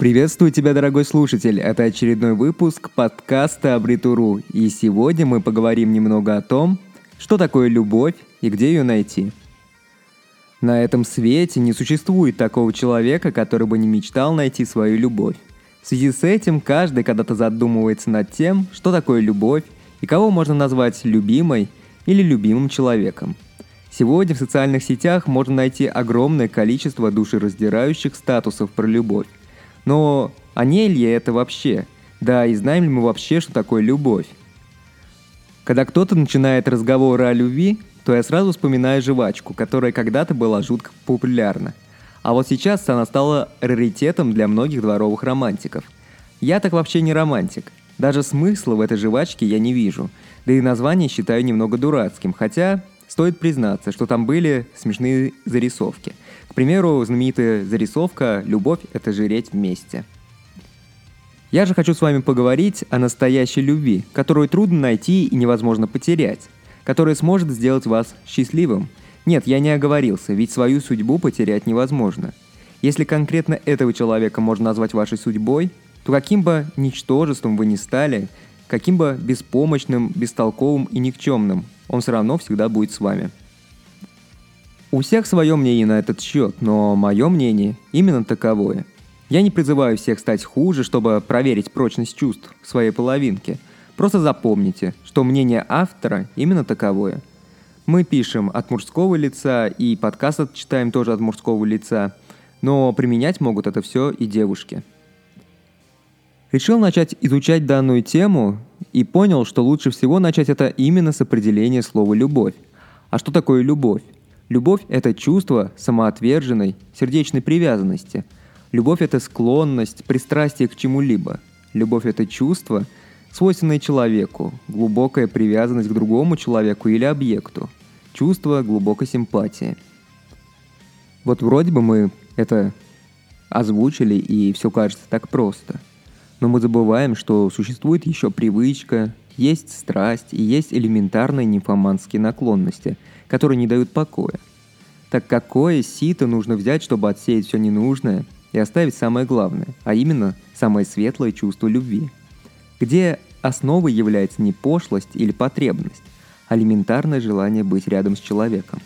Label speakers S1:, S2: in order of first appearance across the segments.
S1: Приветствую тебя, дорогой слушатель. Это очередной выпуск подкаста Абритуру. И сегодня мы поговорим немного о том, что такое любовь и где ее найти. На этом свете не существует такого человека, который бы не мечтал найти свою любовь. В связи с этим каждый когда-то задумывается над тем, что такое любовь и кого можно назвать любимой или любимым человеком. Сегодня в социальных сетях можно найти огромное количество душераздирающих статусов про любовь. Но не ли это вообще? Да, и знаем ли мы вообще, что такое любовь? Когда кто-то начинает разговор о любви, то я сразу вспоминаю жвачку, которая когда-то была жутко популярна. А вот сейчас она стала раритетом для многих дворовых романтиков. Я так вообще не романтик. Даже смысла в этой жвачке я не вижу. Да и название считаю немного дурацким, хотя стоит признаться, что там были смешные зарисовки. К примеру, знаменитая зарисовка «Любовь – это жиреть вместе». Я же хочу с вами поговорить о настоящей любви, которую трудно найти и невозможно потерять, которая сможет сделать вас счастливым. Нет, я не оговорился, ведь свою судьбу потерять невозможно. Если конкретно этого человека можно назвать вашей судьбой, то каким бы ничтожеством вы ни стали, каким бы беспомощным, бестолковым и никчемным, он все равно всегда будет с вами. У всех свое мнение на этот счет, но мое мнение именно таковое. Я не призываю всех стать хуже, чтобы проверить прочность чувств своей половинки. Просто запомните, что мнение автора именно таковое. Мы пишем от мужского лица и подкаст читаем тоже от мужского лица, но применять могут это все и девушки. Решил начать изучать данную тему и понял, что лучше всего начать это именно с определения слова «любовь». А что такое любовь? Любовь – это чувство самоотверженной, сердечной привязанности. Любовь – это склонность, пристрастие к чему-либо. Любовь – это чувство, свойственное человеку, глубокая привязанность к другому человеку или объекту, чувство глубокой симпатии. Вот вроде бы мы это озвучили, и все кажется так просто – но мы забываем, что существует еще привычка, есть страсть и есть элементарные нимфоманские наклонности, которые не дают покоя. Так какое сито нужно взять, чтобы отсеять все ненужное и оставить самое главное, а именно самое светлое чувство любви? Где основой является не пошлость или потребность, а элементарное желание быть рядом с человеком.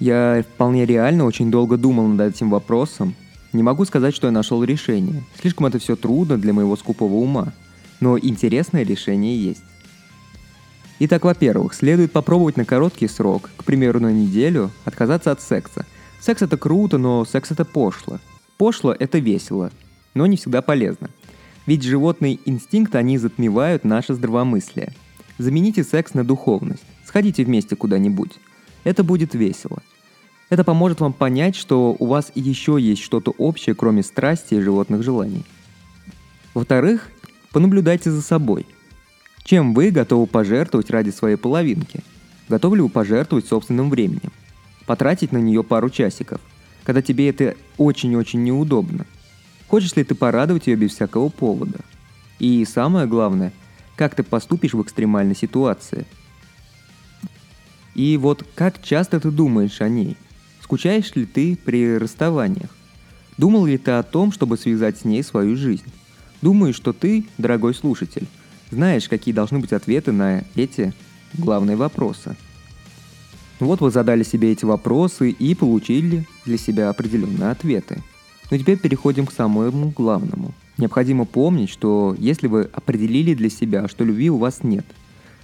S1: Я вполне реально очень долго думал над этим вопросом, не могу сказать, что я нашел решение. Слишком это все трудно для моего скупого ума. Но интересное решение есть. Итак, во-первых, следует попробовать на короткий срок, к примеру, на неделю, отказаться от секса. Секс это круто, но секс это пошло. Пошло это весело, но не всегда полезно. Ведь животные инстинкты, они затмевают наше здравомыслие. Замените секс на духовность. Сходите вместе куда-нибудь. Это будет весело – это поможет вам понять, что у вас еще есть что-то общее, кроме страсти и животных желаний. Во-вторых, понаблюдайте за собой. Чем вы готовы пожертвовать ради своей половинки? Готовы ли вы пожертвовать собственным временем? Потратить на нее пару часиков, когда тебе это очень-очень неудобно? Хочешь ли ты порадовать ее без всякого повода? И самое главное, как ты поступишь в экстремальной ситуации? И вот как часто ты думаешь о ней? Скучаешь ли ты при расставаниях? Думал ли ты о том, чтобы связать с ней свою жизнь? Думаю, что ты, дорогой слушатель, знаешь, какие должны быть ответы на эти главные вопросы. Вот вы задали себе эти вопросы и получили для себя определенные ответы. Но теперь переходим к самому главному. Необходимо помнить, что если вы определили для себя, что любви у вас нет,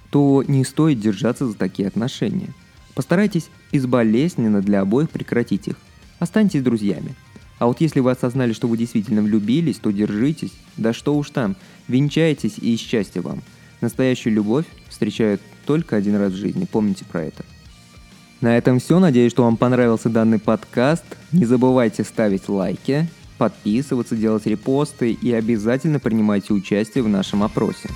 S1: то не стоит держаться за такие отношения – Постарайтесь безболезненно для обоих прекратить их. Останьтесь друзьями. А вот если вы осознали, что вы действительно влюбились, то держитесь. Да что уж там, венчайтесь и счастья вам. Настоящую любовь встречают только один раз в жизни, помните про это. На этом все. Надеюсь, что вам понравился данный подкаст. Не забывайте ставить лайки, подписываться, делать репосты и обязательно принимайте участие в нашем опросе.